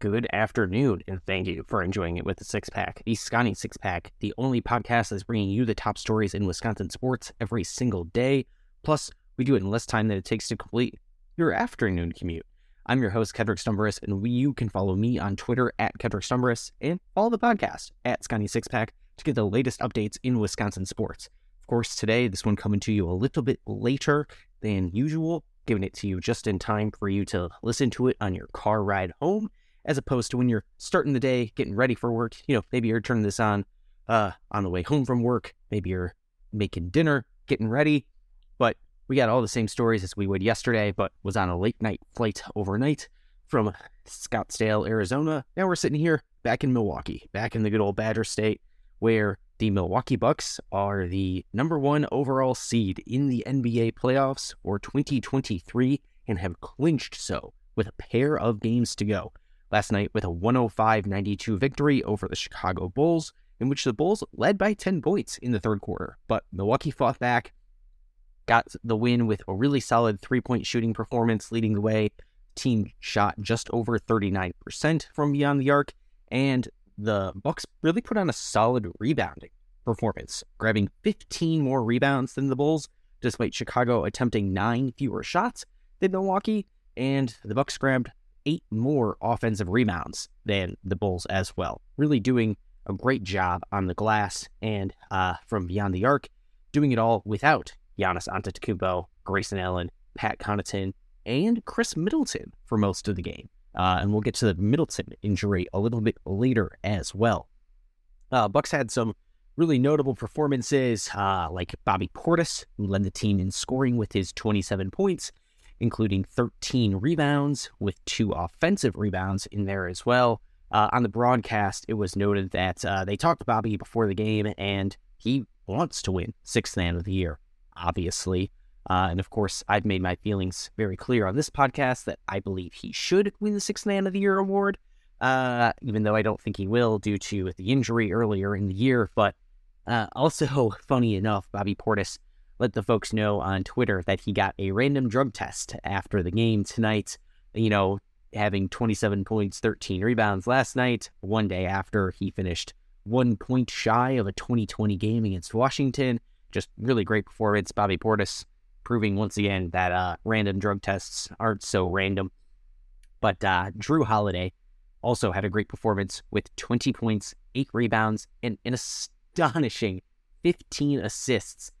good afternoon, and thank you for enjoying it with the six pack. The Sconnie Six Pack, the only podcast that's bringing you the top stories in Wisconsin sports every single day. Plus, we do it in less time than it takes to complete your afternoon commute. I'm your host, Kedrick Stumbris, and we you can follow me on Twitter at Kedrick Stumbris and follow the podcast at Sconnie Six Pack to get the latest updates in Wisconsin sports. Of course, today, this one coming to you a little bit later than usual, giving it to you just in time for you to listen to it on your car ride home as opposed to when you're starting the day, getting ready for work. You know, maybe you're turning this on uh, on the way home from work. Maybe you're making dinner, getting ready. But we got all the same stories as we would yesterday, but was on a late night flight overnight from Scottsdale, Arizona. Now we're sitting here back in Milwaukee, back in the good old Badger State, where the Milwaukee Bucks are the number one overall seed in the NBA playoffs for 2023 and have clinched so with a pair of games to go last night with a 105 92 victory over the Chicago Bulls, in which the Bulls led by 10 points in the third quarter. But Milwaukee fought back, got the win with a really solid three point shooting performance, leading the way. Team shot just over 39% from beyond the arc, and the Bucks really put on a solid rebounding performance, grabbing 15 more rebounds than the Bulls, despite Chicago attempting nine fewer shots than Milwaukee. And the Bucks grabbed eight more offensive rebounds than the Bulls as well. Really doing a great job on the glass and uh, from beyond the arc, doing it all without Giannis Antetokounmpo, Grayson Allen, Pat Connaughton, and Khris Middleton for most of the game. Uh, and we'll get to the Middleton injury a little bit later as well. Uh, Bucks had some really notable performances, uh, like Bobby Portis, who led the team in scoring with his 27 points, including 13 rebounds with two offensive rebounds in there as well. Uh, on the broadcast, it was noted that uh, they talked to Bobby before the game, and he wants to win sixth man of the year, obviously. Uh, and of course, I've made my feelings very clear on this podcast that I believe he should win the sixth man of the year award, uh, even though I don't think he will due to the injury earlier in the year. But uh, also, funny enough, Bobby Portis let the folks know on Twitter that he got a random drug test after the game tonight. You know, having 27 points, 13 rebounds last night, one day after he finished one point shy of a 2020 game against Washington. Just really great performance. Bobby Portis proving once again that uh, random drug tests aren't so random. But uh, Jrue Holiday also had a great performance with 20 points, eight rebounds, and an astonishing 15 assists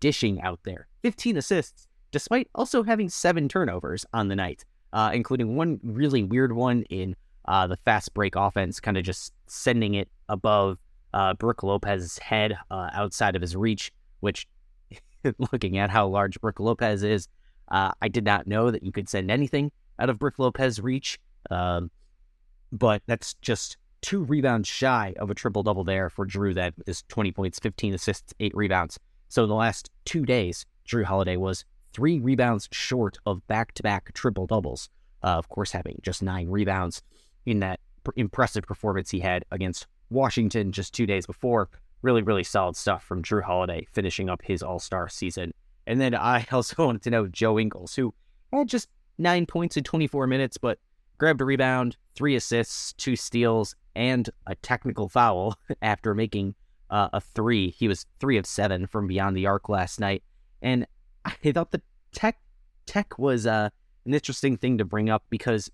dishing out there. 15 assists, despite also having seven turnovers on the night, uh, including one really weird one in uh, the fast break offense, kind of just sending it above uh, Brook Lopez's head uh, outside of his reach, which, looking at how large Brook Lopez is, uh, I did not know that you could send anything out of Brook Lopez's reach. Um, but that's just two rebounds shy of a triple double there for Jrue. That is 20 points, 15 assists, eight rebounds. So in the last two days, Jrue Holiday was three rebounds short of back-to-back triple doubles. Uh, of course, having just nine rebounds in that pr- impressive performance he had against Washington just two days before. Really, really solid stuff from Jrue Holiday finishing up his All Star season. And then I also wanted to know Joe Ingles, who had just nine points in 24 minutes, but grabbed a rebound, three assists, two steals, and a technical foul after making uh, a three. He was three of seven from beyond the arc last night, and I thought the tech tech was uh, an interesting thing to bring up because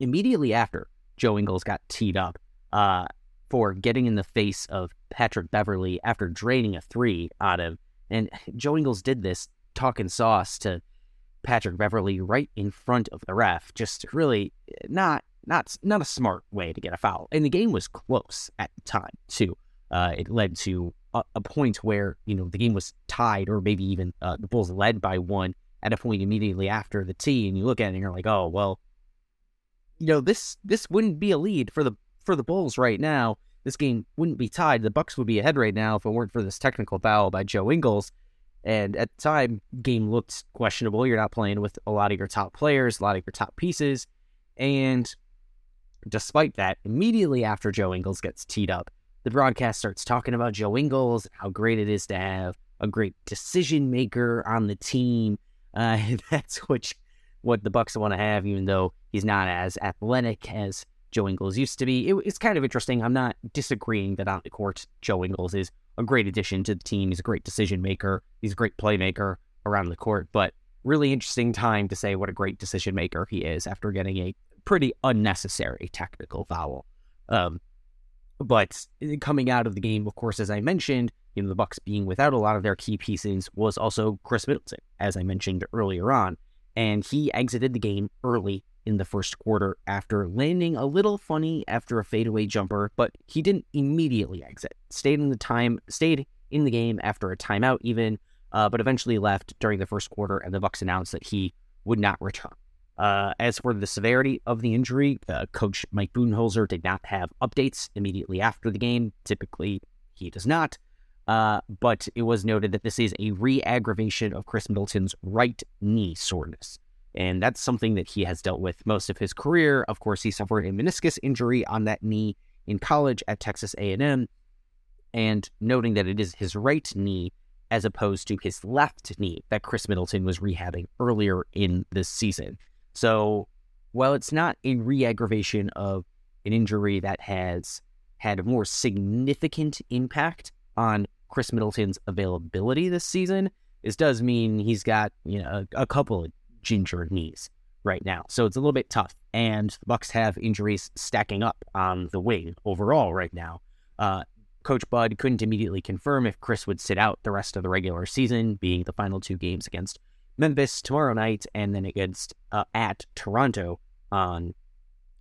immediately after Joe Ingles got teed up uh, for getting in the face of Patrick Beverley after draining a three on him, and Joe Ingles did this talking sauce to Patrick Beverley right in front of the ref. Just really not not not a smart way to get a foul. And the game was close at the time too uh, it led to a, a, point where you know the game was tied, or maybe even uh, the Bulls led by one at a point immediately after the tee, and you look at it and you're like, oh well, you know this this wouldn't be a lead for the for the Bulls right now. This game wouldn't be tied. The Bucks would be ahead right now if it weren't for this technical foul by Joe Ingles. And at the time, game looked questionable. You're not playing with a lot of your top players, a lot of your top pieces. And despite that, immediately after Joe Ingles gets teed up, the broadcast starts talking about Joe Ingles, how great it is to have a great decision maker on the team. Uh, that's what what the Bucks want to have, even though he's not as athletic as Joe Ingles used to be. It, it's kind of interesting. I'm not disagreeing that on the court, Joe Ingles is a great addition to the team. He's a great decision maker. He's a great playmaker around the court, but really interesting time to say what a great decision maker he is after getting a pretty unnecessary technical foul. Um, but coming out of the game, of course, as I mentioned, you know, the Bucks being without a lot of their key pieces was also Khris Middleton, as I mentioned earlier on. And he exited the game early in the first quarter after landing a little funny after a fadeaway jumper, but he didn't immediately exit. Stayed in the time, stayed in the game after a timeout even, uh, but eventually left during the first quarter, and the Bucks announced that he would not return. Uh, as for the severity of the injury, uh, Coach Mike Budenholzer did not have updates immediately after the game. Typically, he does not. Uh, but it was noted that this is a re aggravation of Khris Middleton's right knee soreness. And that's something that he has dealt with most of his career. Of course, he suffered a meniscus injury on that knee in college at Texas A&M. And noting that it is his right knee as opposed to his left knee that Khris Middleton was rehabbing earlier in this season. So, while it's not a re aggravation of an injury that has had a more significant impact on Khris Middleton's availability this season, this does mean he's got you know a, a couple of ginger knees right now. So it's a little bit tough. And the Bucks have injuries stacking up on the wing overall right now. Uh, Coach Bud couldn't immediately confirm if Khris would sit out the rest of the regular season, being the final two games against Memphis tomorrow night and then against uh, at Toronto on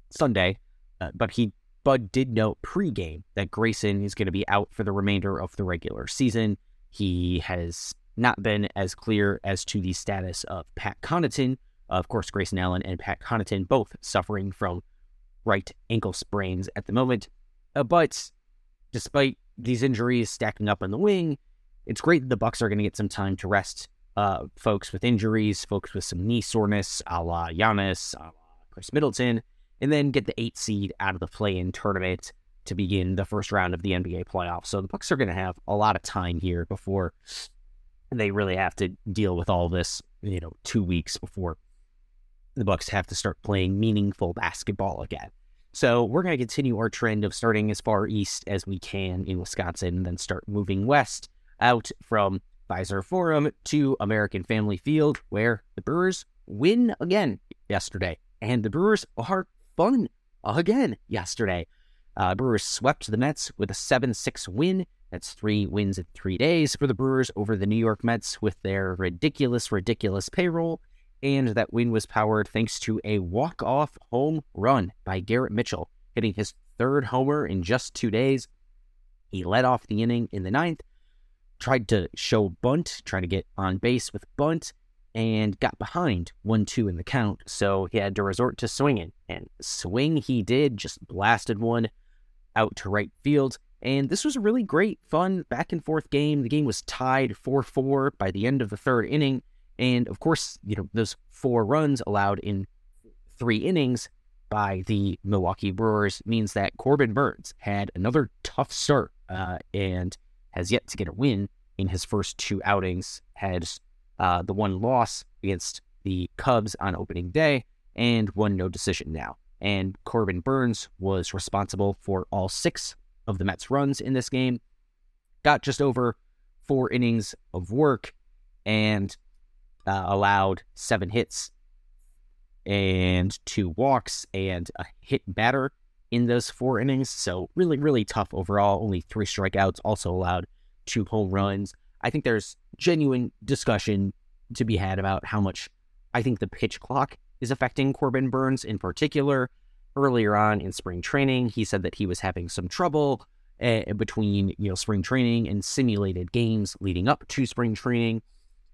Sunday. Uh, but he Bud did note pregame that Grayson is going to be out for the remainder of the regular season. He has not been as clear as to the status of Pat Connaughton. Of course, Grayson Allen and Pat Connaughton both suffering from right ankle sprains at the moment. Uh, but despite these injuries stacking up on the wing, it's great that the Bucks are going to get some time to rest uh, folks with injuries, folks with some knee soreness, a la Giannis, a la Khris Middleton, and then get the eight seed out of the play-in tournament to begin the first round of the NBA playoffs. So the Bucks are going to have a lot of time here before they really have to deal with all this. You know, two weeks before the Bucks have to start playing meaningful basketball again. So we're going to continue our trend of starting as far east as we can in Wisconsin, and then start moving west out from Fiserv Forum to American Family Field, where the Brewers win again yesterday, and the Brewers are fun again yesterday. Uh, Brewers swept the Mets with a 7 6 win. That's three wins in three days for the Brewers over the New York Mets with their ridiculous, ridiculous payroll. And that win was powered thanks to a walk off home run by Garrett Mitchell, hitting his third homer in just two days. He led off the inning in the ninth, tried to show bunt, trying to get on base with bunt, and got behind 1 2 in the count. So he had to resort to swinging. And swing he did, just blasted one out to right field. And this was a really great, fun back and forth game. The game was tied 4 4 by the end of the third inning. And of course, you know, those four runs allowed in three innings by the Milwaukee Brewers means that Corbin Burnes had another tough start uh, and has yet to get a win in his first two outings. Had uh, the one loss against the Cubs on opening day and one no decision now. And Corbin Burnes was responsible for all six of the Mets' runs in this game. Got just over four innings of work and uh, allowed seven hits and two walks and a hit batter in those four innings. So really, really tough overall. Only three strikeouts. Also allowed two home runs. I think there's genuine discussion to be had about how much I think the pitch clock is affecting Corbin Burnes in particular. Earlier on in spring training, he said that he was having some trouble uh, between you know spring training and simulated games leading up to spring training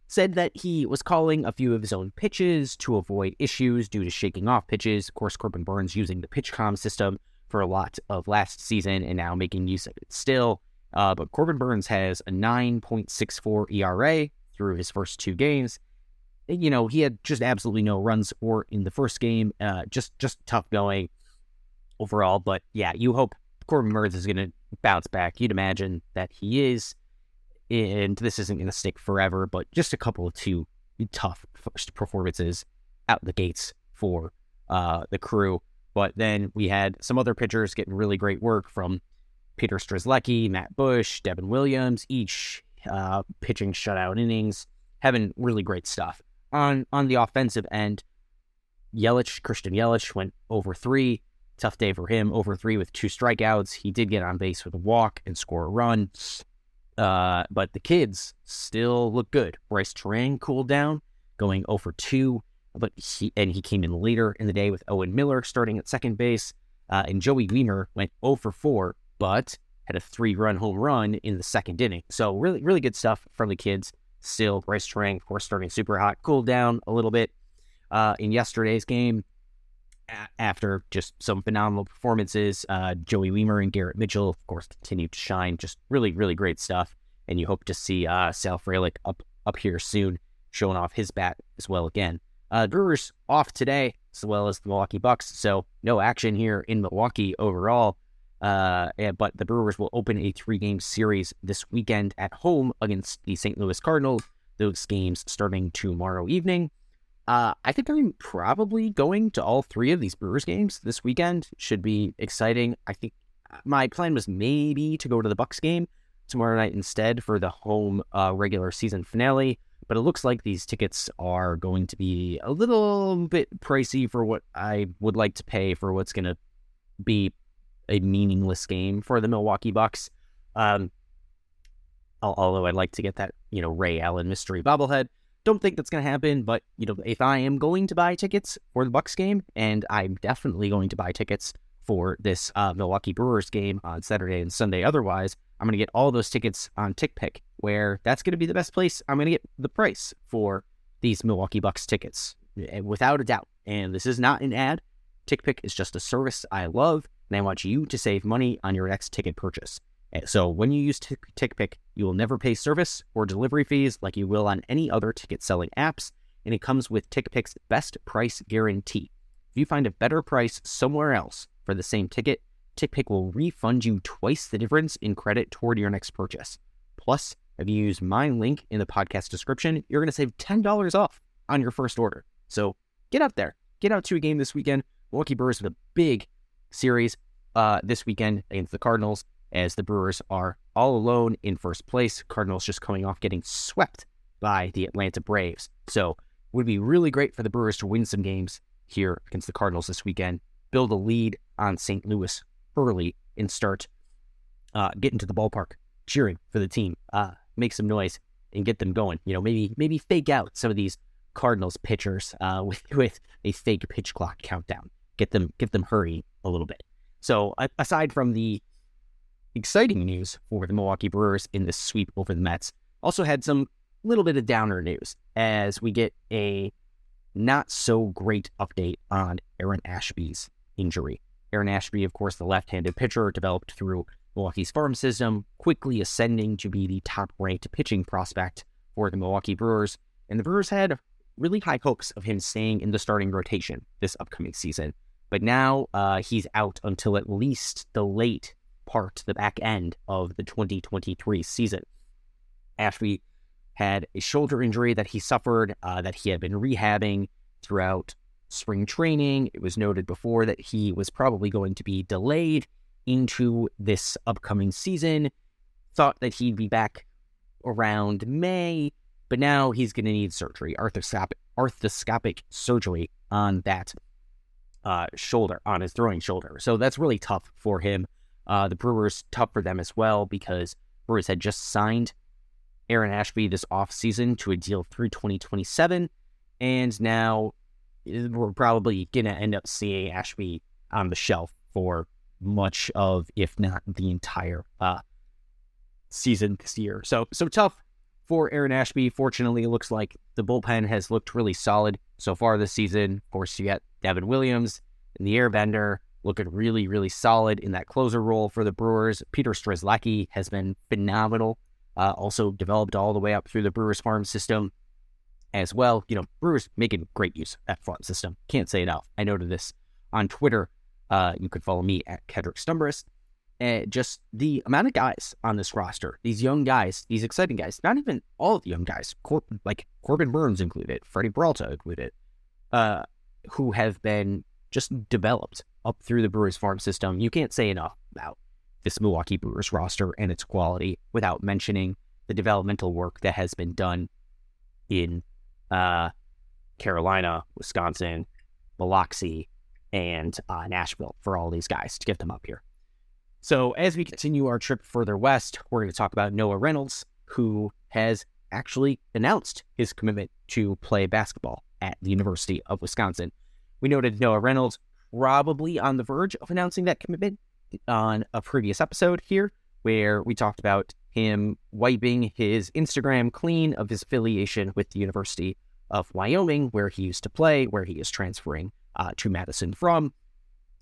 said that he was calling a few of his own pitches to avoid issues due to shaking off pitches. Of course, Corbin Burnes using the PitchCom system for a lot of last season and now making use of it still. Uh, but Corbin Burnes has a 9.64 ERA through his first two games. You know, he had just absolutely no run support in the first game. Uh, just just tough going overall. But yeah, you hope Corbin Burnes is going to bounce back. You'd imagine that he is and this isn't going to stick forever, but just a couple of two tough first performances out the gates for uh, the crew. But then we had some other pitchers getting really great work from Peter Strzelecki, Matt Bush, Devin Williams, each uh, pitching shutout innings, having really great stuff. On on the offensive end, Yelich, Christian Yelich went over three. Tough day for him, over three with two strikeouts. He did get on base with a walk and score a run. Uh, but the kids still look good. Brice Turang cooled down, going 0 for 2, but he and he came in later in the day with Owen Miller starting at second base. Uh, and Joey Wiemer went 0 for 4, but had a three run home run in the second inning. So really, really good stuff from the kids. Still, Brice Turang, of course, starting super hot, cooled down a little bit uh, in yesterday's game. After just some phenomenal performances, uh, Joey Wiemer and Garrett Mitchell, of course, continue to shine. Just really, really great stuff. And you hope to see uh, Sal Frelick up up here soon, showing off his bat as well again. Uh, Brewers off today, as well as the Milwaukee Bucks. So no action here in Milwaukee overall. Uh, but the Brewers will open a three game series this weekend at home against the St. Louis Cardinals. Those games starting tomorrow evening. Uh, I think I'm probably going to all three of these Brewers games this weekend. Should be exciting. I think my plan was maybe to go to the Bucks game tomorrow night instead for the home uh, regular season finale. But it looks like these tickets are going to be a little bit pricey for what I would like to pay for what's going to be a meaningless game for the Milwaukee Bucks. Um, although I'd like to get that, you know, Ray Allen mystery bobblehead. Don't think that's going to happen, but you know, if I am going to buy tickets for the Bucks game, and I'm definitely going to buy tickets for this uh, Milwaukee Brewers game on Saturday and Sunday. Otherwise, I'm going to get all those tickets on TickPick, where that's going to be the best place. I'm going to get the price for these Milwaukee Bucks tickets, eh, without a doubt. And this is not an ad. TickPick is just a service I love and I want you to save money on your next ticket purchase. Eh, so when you use TickPick, you will never pay service or delivery fees like you will on any other ticket selling apps, and it comes with TickPick's best price guarantee. If you find a better price somewhere else for the same ticket, TickPick will refund you twice the difference in credit toward your next purchase. Plus, if you use my link in the podcast description, you're going to save $10 off on your first order. So get out there, get out to a game this weekend. Milwaukee Brewers with a big series uh, this weekend against the Cardinals as the Brewers are all alone in first place. Cardinals just coming off getting swept by the Atlanta Braves. So it would be really great for the Brewers to win some games here against the Cardinals this weekend, build a lead on St. Louis early, and start uh, getting to the ballpark, cheering for the team, uh, make some noise, and get them going. You know, maybe maybe fake out some of these Cardinals pitchers uh, with with a fake pitch clock countdown get them get them hurry a little bit. So aside from the exciting news for the Milwaukee Brewers in this sweep over the Mets, also had some little bit of downer news as we get a not so great update on Aaron Ashby's injury. Aaron Ashby, of course, the left-handed pitcher developed through Milwaukee's farm system, quickly ascending to be the top-ranked pitching prospect for the Milwaukee Brewers. And the Brewers had really high hopes of him staying in the starting rotation this upcoming season. But now uh, he's out until at least the late part, the back end of the 2023 season. Ashby had a shoulder injury that he suffered, uh, that he had been rehabbing throughout spring training. It was noted before that he was probably going to be delayed into this upcoming season. Thought that he'd be back around May, but now he's going to need surgery, arthroscopic, arthroscopic surgery on that uh, shoulder, on his throwing shoulder. So that's really tough for him. Uh, the Brewers, tough for them as well because Brewers had just signed Aaron Ashby this offseason to a deal through 2027. And now eh, we're probably going to end up seeing Ashby on the shelf for much of, if not the entire uh, season this year. So, so tough for Aaron Ashby. Fortunately, it looks like the bullpen has looked really solid so far this season. Of course, you got Devin Williams and the Airbender looking really, really solid in that closer role for the Brewers. Peter Strzelecki has been phenomenal. Uh, also developed all the way up through the Brewers farm system as well. You know, Brewers making great use of that farm system. Can't say enough. I noted this on Twitter. Uh, you could follow me at Kedrick Stumbris. And just the amount of guys on this roster, these young guys, these exciting guys, not even all the young guys, Cor- like Corbin Burnes included, Freddie Peralta included, uh, who have been just developed up through the Brewers farm system, you can't say enough about this Milwaukee Brewers roster and its quality without mentioning the developmental work that has been done in uh, Carolina, Wisconsin, Biloxi, and uh, Nashville for all these guys to get them up here. So, as we continue our trip further west, we're going to talk about Noah Reynolds, who has actually announced his commitment to play basketball at the University of Wisconsin. We noted Noah Reynolds probably on the verge of announcing that commitment on a previous episode here, where we talked about him wiping his Instagram clean of his affiliation with the University of Wyoming, where he used to play, where he is transferring uh, to Madison from,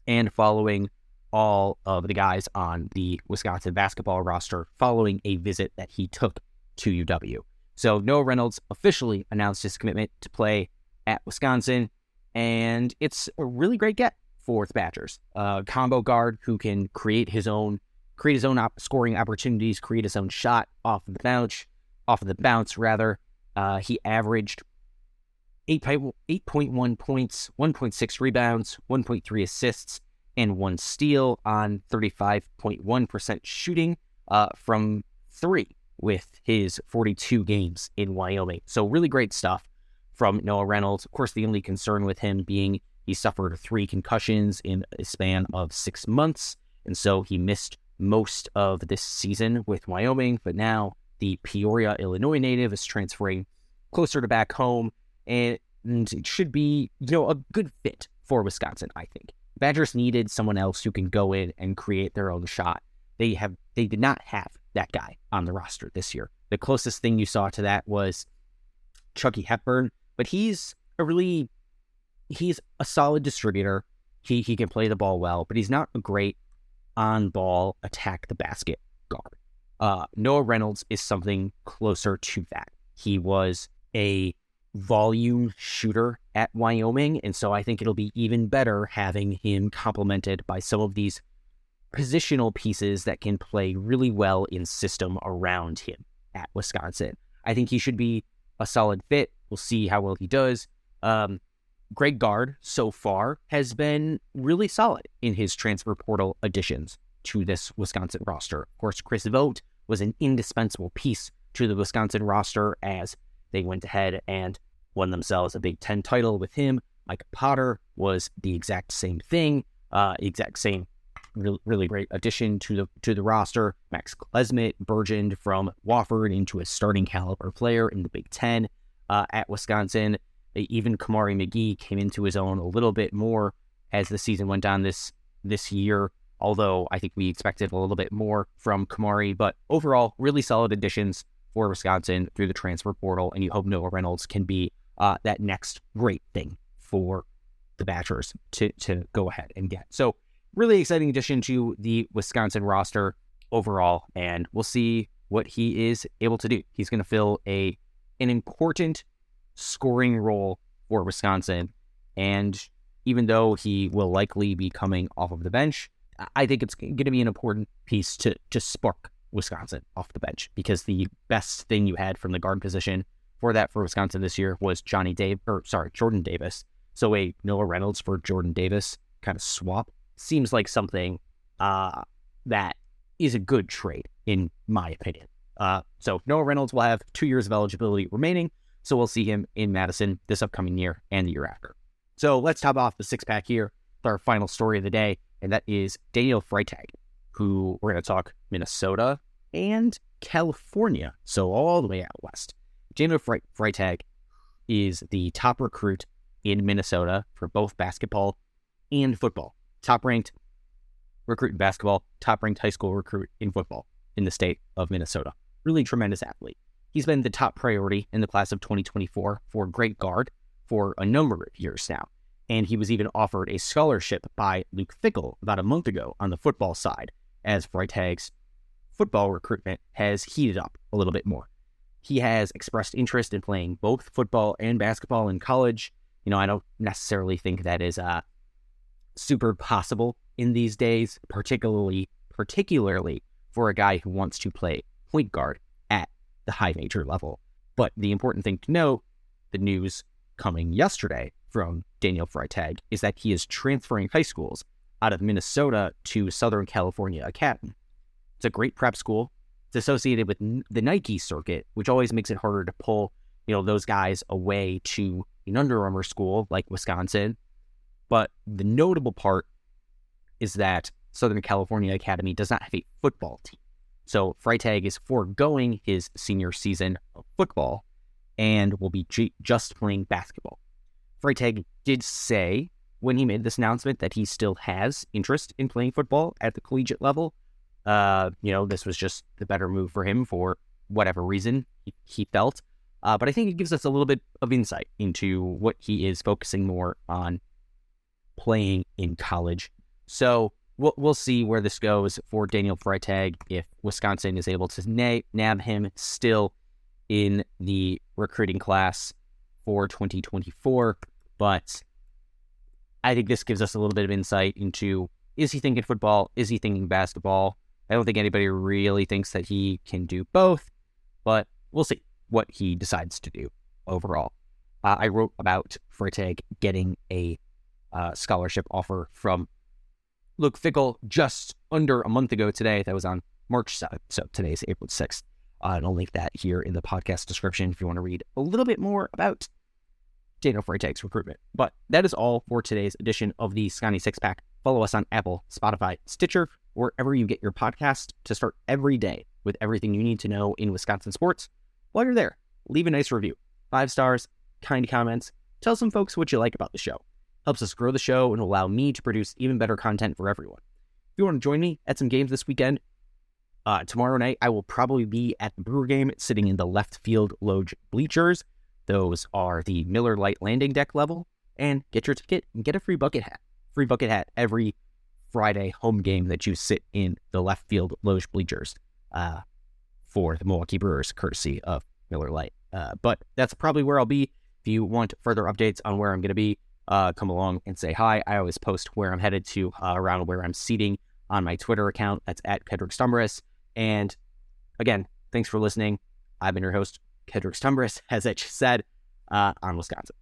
and following all of the guys on the Wisconsin basketball roster following a visit that he took to UW. So Noah Reynolds officially announced his commitment to play at Wisconsin, and it's a really great get for the Badgers. Uh, combo guard who can create his own create his own op- scoring opportunities, create his own shot off of the bounce, off of the bounce rather. Uh, he averaged 8, 8.1 points, 1.6 rebounds, 1.3 assists, and one steal on 35.1% shooting uh, from three with his 42 games in Wyoming. So, really great stuff from Noah Reynolds. Of course, the only concern with him being he suffered three concussions in a span of six months. And so he missed most of this season with Wyoming. But now the Peoria, Illinois native is transferring closer to back home. And it should be, you know, a good fit for Wisconsin, I think. Badgers needed someone else who can go in and create their own shot. They have they did not have that guy on the roster this year. The closest thing you saw to that was Chucky Hepburn, but he's a really he's a solid distributor. He he can play the ball well, but he's not a great on ball attack the basket guard. Uh, Noah Reynolds is something closer to that. He was a volume shooter at Wyoming, and so I think it'll be even better having him complemented by some of these positional pieces that can play really well in system around him at Wisconsin. I think he should be a solid fit. We'll see how well he does. Um, Greg Gard so far has been really solid in his transfer portal additions to this Wisconsin roster. Of course, Chris Vogt was an indispensable piece to the Wisconsin roster as they went ahead and won themselves a Big Ten title with him. Micah Potter was the exact same thing, uh, exact same really, really great addition to the to the roster. Max Klesmit burgeoned from Wofford into a starting caliber player in the Big Ten uh, at Wisconsin. Even Kamari McGee came into his own a little bit more as the season went on this this year. Although I think we expected a little bit more from Kamari, but overall, really solid additions for Wisconsin through the transfer portal, and you hope Noah Reynolds can be uh, that next great thing for the Badgers to to go ahead and get. So really exciting addition to the Wisconsin roster overall, and we'll see what he is able to do. He's going to fill a an important scoring role for Wisconsin, and even though he will likely be coming off of the bench, I think it's going to be an important piece to to spark Wisconsin off the bench because the best thing you had from the guard position for that for Wisconsin this year was Johnny Dave or sorry Jordan Davis. So a Noah Reynolds for Jordan Davis kind of swap seems like something uh, that is a good trade, in my opinion. Uh, so Noah Reynolds will have two years of eligibility remaining, so we'll see him in Madison this upcoming year and the year after. So let's top off the six pack here with our final story of the day, and that is Daniel Freitag, who we're going to talk Minnesota and California, so all the way out west. Daniel Freitag is the top recruit in Minnesota for both basketball and football top ranked recruit in basketball, top ranked high school recruit in football in the state of Minnesota. Really tremendous athlete. He's been the top priority in the class of 2024 for Greg Gard for a number of years now. And he was even offered a scholarship by Luke Fickell about a month ago on the football side, as Freitag's football recruitment has heated up a little bit more. He has expressed interest in playing both football and basketball in college. You know, I don't necessarily think that is uh, super possible in these days, particularly particularly for a guy who wants to play point guard at the high major level. But the important thing to note, the news coming yesterday from Daniel Freitag is that he is transferring high schools out of Minnesota to Southern California Academy. It's a great prep school. It's associated with the Nike circuit, which always makes it harder to pull, you know, those guys away to an Under Armour school like Wisconsin. But the notable part is that Southern California Academy does not have a football team. So Freitag is foregoing his senior season of football and will be just playing basketball. Freitag did say when he made this announcement that he still has interest in playing football at the collegiate level. Uh, you know, this was just the better move for him for whatever reason he, he felt. Uh, but I think it gives us a little bit of insight into what he is focusing more on playing in college. So we'll, we'll see where this goes for Daniel Freitag if Wisconsin is able to na- nab him still in the recruiting class for 2024. But I think this gives us a little bit of insight into is he thinking football? Is he thinking basketball? I don't think anybody really thinks that he can do both, but we'll see what he decides to do overall. Uh, I wrote about Freitag getting a uh, scholarship offer from Luke Fickell just under a month ago today. That was on March 7th. So today is April 6th. Uh, and I'll link that here in the podcast description if you want to read a little bit more about Daniel Freitag's recruitment. But that is all for today's edition of the Sconnie Six Pack. Follow us on Apple, Spotify, Stitcher, wherever you get your podcast to start every day with everything you need to know in Wisconsin sports. While you're there, leave a nice review. Five stars, kind comments. Tell some folks what you like about the show. Helps us grow the show and allow me to produce even better content for everyone. If you want to join me at some games this weekend, uh, tomorrow night I will probably be at the Brewer game sitting in the left field loge bleachers. Those are the Miller Lite landing deck level. And get your ticket and get a free bucket hat. Free bucket hat every Friday home game that you sit in the left field loge bleachers uh, for the Milwaukee Brewers, courtesy of Miller Lite. Uh, but that's probably where I'll be. If you want further updates on where I'm going to be, uh, come along and say hi. I always post where I'm headed to uh, around where I'm seating on my Twitter account. That's at Kedrick Stumbris. And again, thanks for listening. I've been your host, Kedrick Stumbris, as I just said, uh, on Wisconsin.